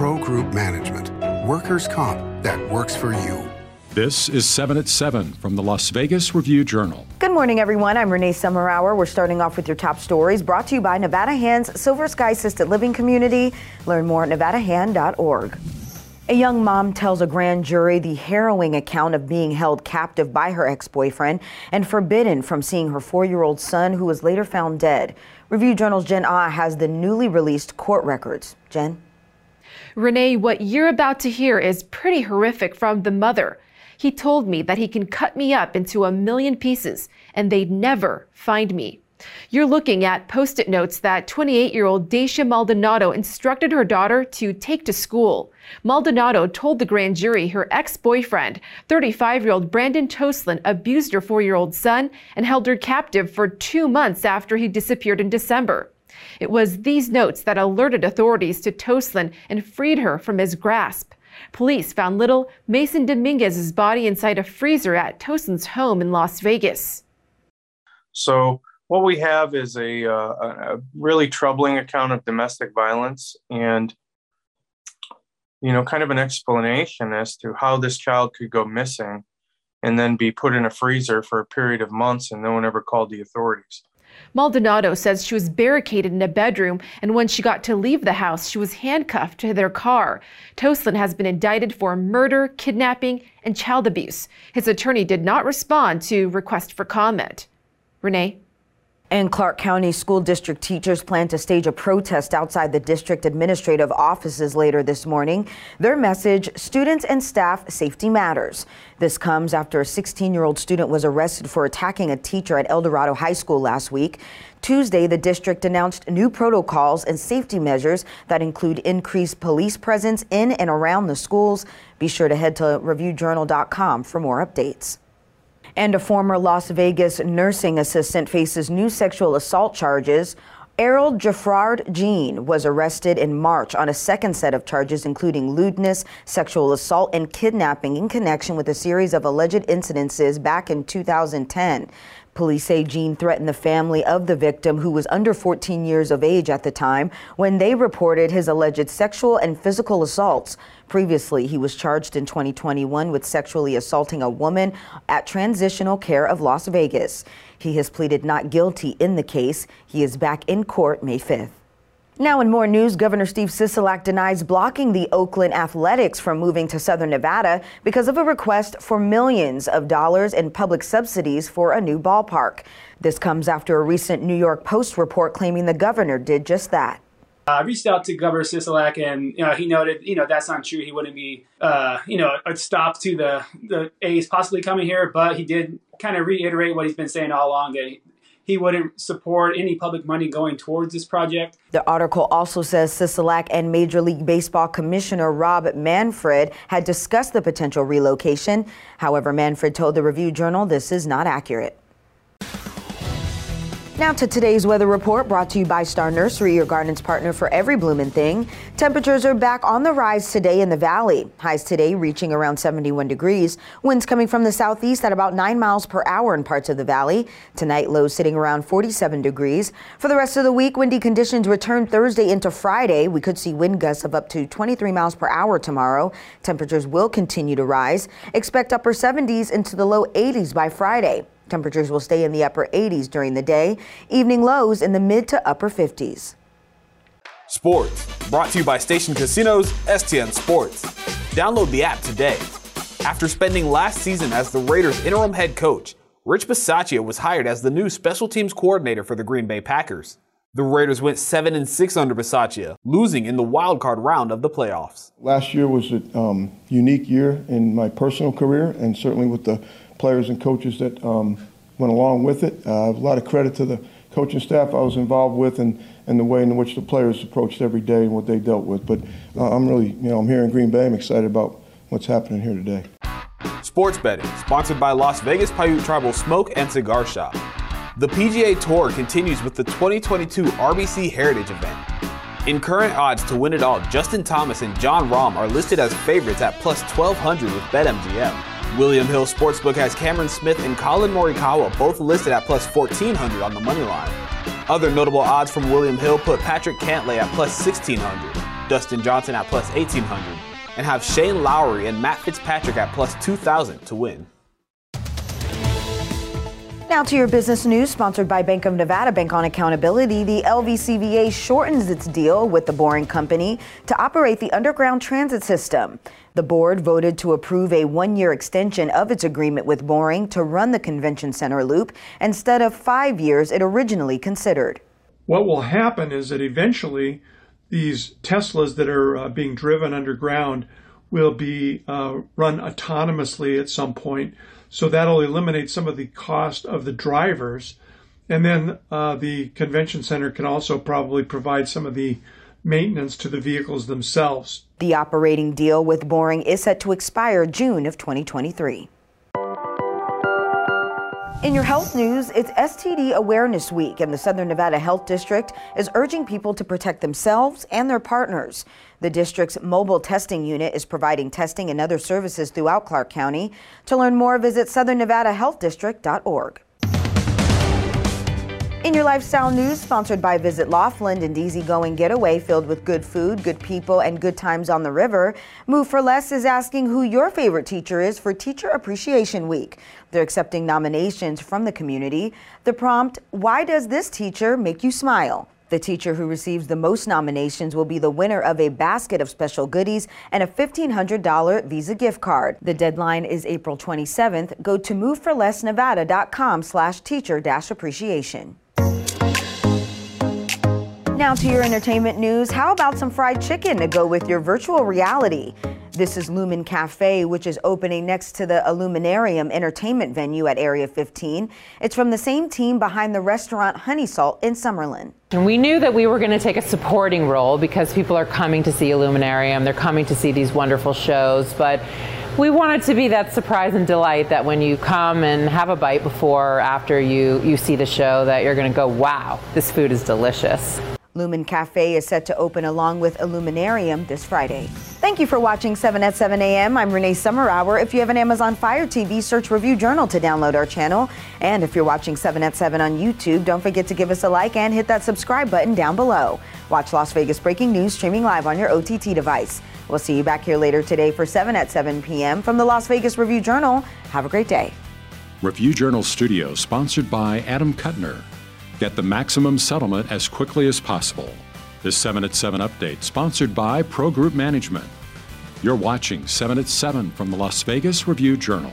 Pro Group Management. Workers' comp that works for you. This is 7 at 7 from the Las Vegas Review Journal. Good morning, everyone. I'm Renee Summerhour. We're starting off with your top stories brought to you by Nevada Hands Silver Sky Assisted Living Community. Learn more at nevadahand.org. A young mom tells a grand jury the harrowing account of being held captive by her ex boyfriend and forbidden from seeing her four year old son, who was later found dead. Review Journal's Jen Ah has the newly released court records. Jen? Renee, what you're about to hear is pretty horrific from the mother. He told me that he can cut me up into a million pieces and they'd never find me. You're looking at post it notes that 28 year old Dacia Maldonado instructed her daughter to take to school. Maldonado told the grand jury her ex boyfriend, 35 year old Brandon Toslin, abused her four year old son and held her captive for two months after he disappeared in December. It was these notes that alerted authorities to Toslin and freed her from his grasp. Police found little Mason Dominguez's body inside a freezer at Toslin's home in Las Vegas. So, what we have is a, uh, a really troubling account of domestic violence and you know kind of an explanation as to how this child could go missing and then be put in a freezer for a period of months and no one ever called the authorities Maldonado says she was barricaded in a bedroom, and when she got to leave the house, she was handcuffed to their car. Toslin has been indicted for murder, kidnapping, and child abuse. His attorney did not respond to request for comment. Renee? And Clark County School District teachers plan to stage a protest outside the district administrative offices later this morning. Their message students and staff safety matters. This comes after a 16 year old student was arrested for attacking a teacher at Eldorado High School last week. Tuesday, the district announced new protocols and safety measures that include increased police presence in and around the schools. Be sure to head to reviewjournal.com for more updates. And a former Las Vegas nursing assistant faces new sexual assault charges. Errol Jaffrard Jean was arrested in March on a second set of charges, including lewdness, sexual assault, and kidnapping in connection with a series of alleged incidences back in 2010. Police say Jean threatened the family of the victim, who was under 14 years of age at the time, when they reported his alleged sexual and physical assaults. Previously, he was charged in 2021 with sexually assaulting a woman at Transitional Care of Las Vegas. He has pleaded not guilty in the case. He is back in court May 5th. Now, in more news, Governor Steve Sisolak denies blocking the Oakland Athletics from moving to Southern Nevada because of a request for millions of dollars in public subsidies for a new ballpark. This comes after a recent New York Post report claiming the governor did just that. I reached out to Governor Sisolak, and you know, he noted, you know, that's not true. He wouldn't be, uh, you know, a stop to the the A's possibly coming here, but he did kind of reiterate what he's been saying all along that he wouldn't support any public money going towards this project. The article also says Sisolak and Major League Baseball Commissioner Rob Manfred had discussed the potential relocation. However, Manfred told the Review Journal this is not accurate. Now to today's weather report brought to you by Star Nursery, your garden's partner for every blooming thing. Temperatures are back on the rise today in the valley. Highs today reaching around 71 degrees. Winds coming from the southeast at about 9 miles per hour in parts of the valley. Tonight, lows sitting around 47 degrees. For the rest of the week, windy conditions return Thursday into Friday. We could see wind gusts of up to 23 miles per hour tomorrow. Temperatures will continue to rise. Expect upper 70s into the low 80s by Friday. Temperatures will stay in the upper 80s during the day, evening lows in the mid to upper 50s. Sports, brought to you by Station Casinos, STN Sports. Download the app today. After spending last season as the Raiders' interim head coach, Rich Bisaccia was hired as the new special teams coordinator for the Green Bay Packers. The Raiders went 7 and 6 under Bisaccia, losing in the wild card round of the playoffs. Last year was a um, unique year in my personal career, and certainly with the players and coaches that um, went along with it. Uh, a lot of credit to the coaching staff I was involved with and, and the way in which the players approached every day and what they dealt with. But uh, I'm really, you know, I'm here in Green Bay. I'm excited about what's happening here today. Sports betting, sponsored by Las Vegas Paiute Tribal Smoke and Cigar Shop. The PGA Tour continues with the 2022 RBC Heritage event. In current odds to win it all, Justin Thomas and Jon Rahm are listed as favorites at plus 1200 with BetMGM. William Hill Sportsbook has Cameron Smith and Collin Morikawa both listed at plus 1400 on the money line. Other notable odds from William Hill put Patrick Cantlay at plus 1600. Dustin Johnson at plus 1800, and have Shane Lowry and Matt Fitzpatrick at plus 2000 to win. Now to your business news, sponsored by Bank of Nevada Bank on Accountability. The LVCVA shortens its deal with the Boring Company to operate the underground transit system. The board voted to approve a one year extension of its agreement with Boring to run the convention center loop instead of five years it originally considered. What will happen is that eventually these Teslas that are uh, being driven underground will be uh, run autonomously at some point so that'll eliminate some of the cost of the drivers. And then uh, the convention center can also probably provide some of the maintenance to the vehicles themselves. The operating deal with Boring is set to expire June of 2023. In your health news, it's STD Awareness Week, and the Southern Nevada Health District is urging people to protect themselves and their partners. The district's mobile testing unit is providing testing and other services throughout Clark County. To learn more, visit southernnevadahealthdistrict.org. In your lifestyle news, sponsored by Visit Laughlin and easygoing getaway filled with good food, good people, and good times on the river, Move for Less is asking who your favorite teacher is for Teacher Appreciation Week. They're accepting nominations from the community. The prompt, Why does this teacher make you smile? The teacher who receives the most nominations will be the winner of a basket of special goodies and a $1,500 Visa gift card. The deadline is April 27th. Go to moveforlessnevada.com slash teacher appreciation. Now to your entertainment news. How about some fried chicken to go with your virtual reality? This is Lumen Cafe, which is opening next to the Illuminarium entertainment venue at Area 15. It's from the same team behind the restaurant Honey Salt in Summerlin. And we knew that we were going to take a supporting role because people are coming to see Illuminarium, they're coming to see these wonderful shows, but we wanted to be that surprise and delight that when you come and have a bite before or after you, you see the show that you're going to go, wow, this food is delicious. Lumen Cafe is set to open along with Illuminarium this Friday. Thank you for watching 7 at 7 a.m. I'm Renee Summerhour. If you have an Amazon Fire TV, search Review Journal to download our channel. And if you're watching 7 at 7 on YouTube, don't forget to give us a like and hit that subscribe button down below. Watch Las Vegas Breaking News streaming live on your OTT device. We'll see you back here later today for 7 at 7 p.m. from the Las Vegas Review Journal. Have a great day. Review Journal Studio, sponsored by Adam Kutner. Get the maximum settlement as quickly as possible. This 7 at 7 update, sponsored by Pro Group Management. You're watching 7 at 7 from the Las Vegas Review Journal.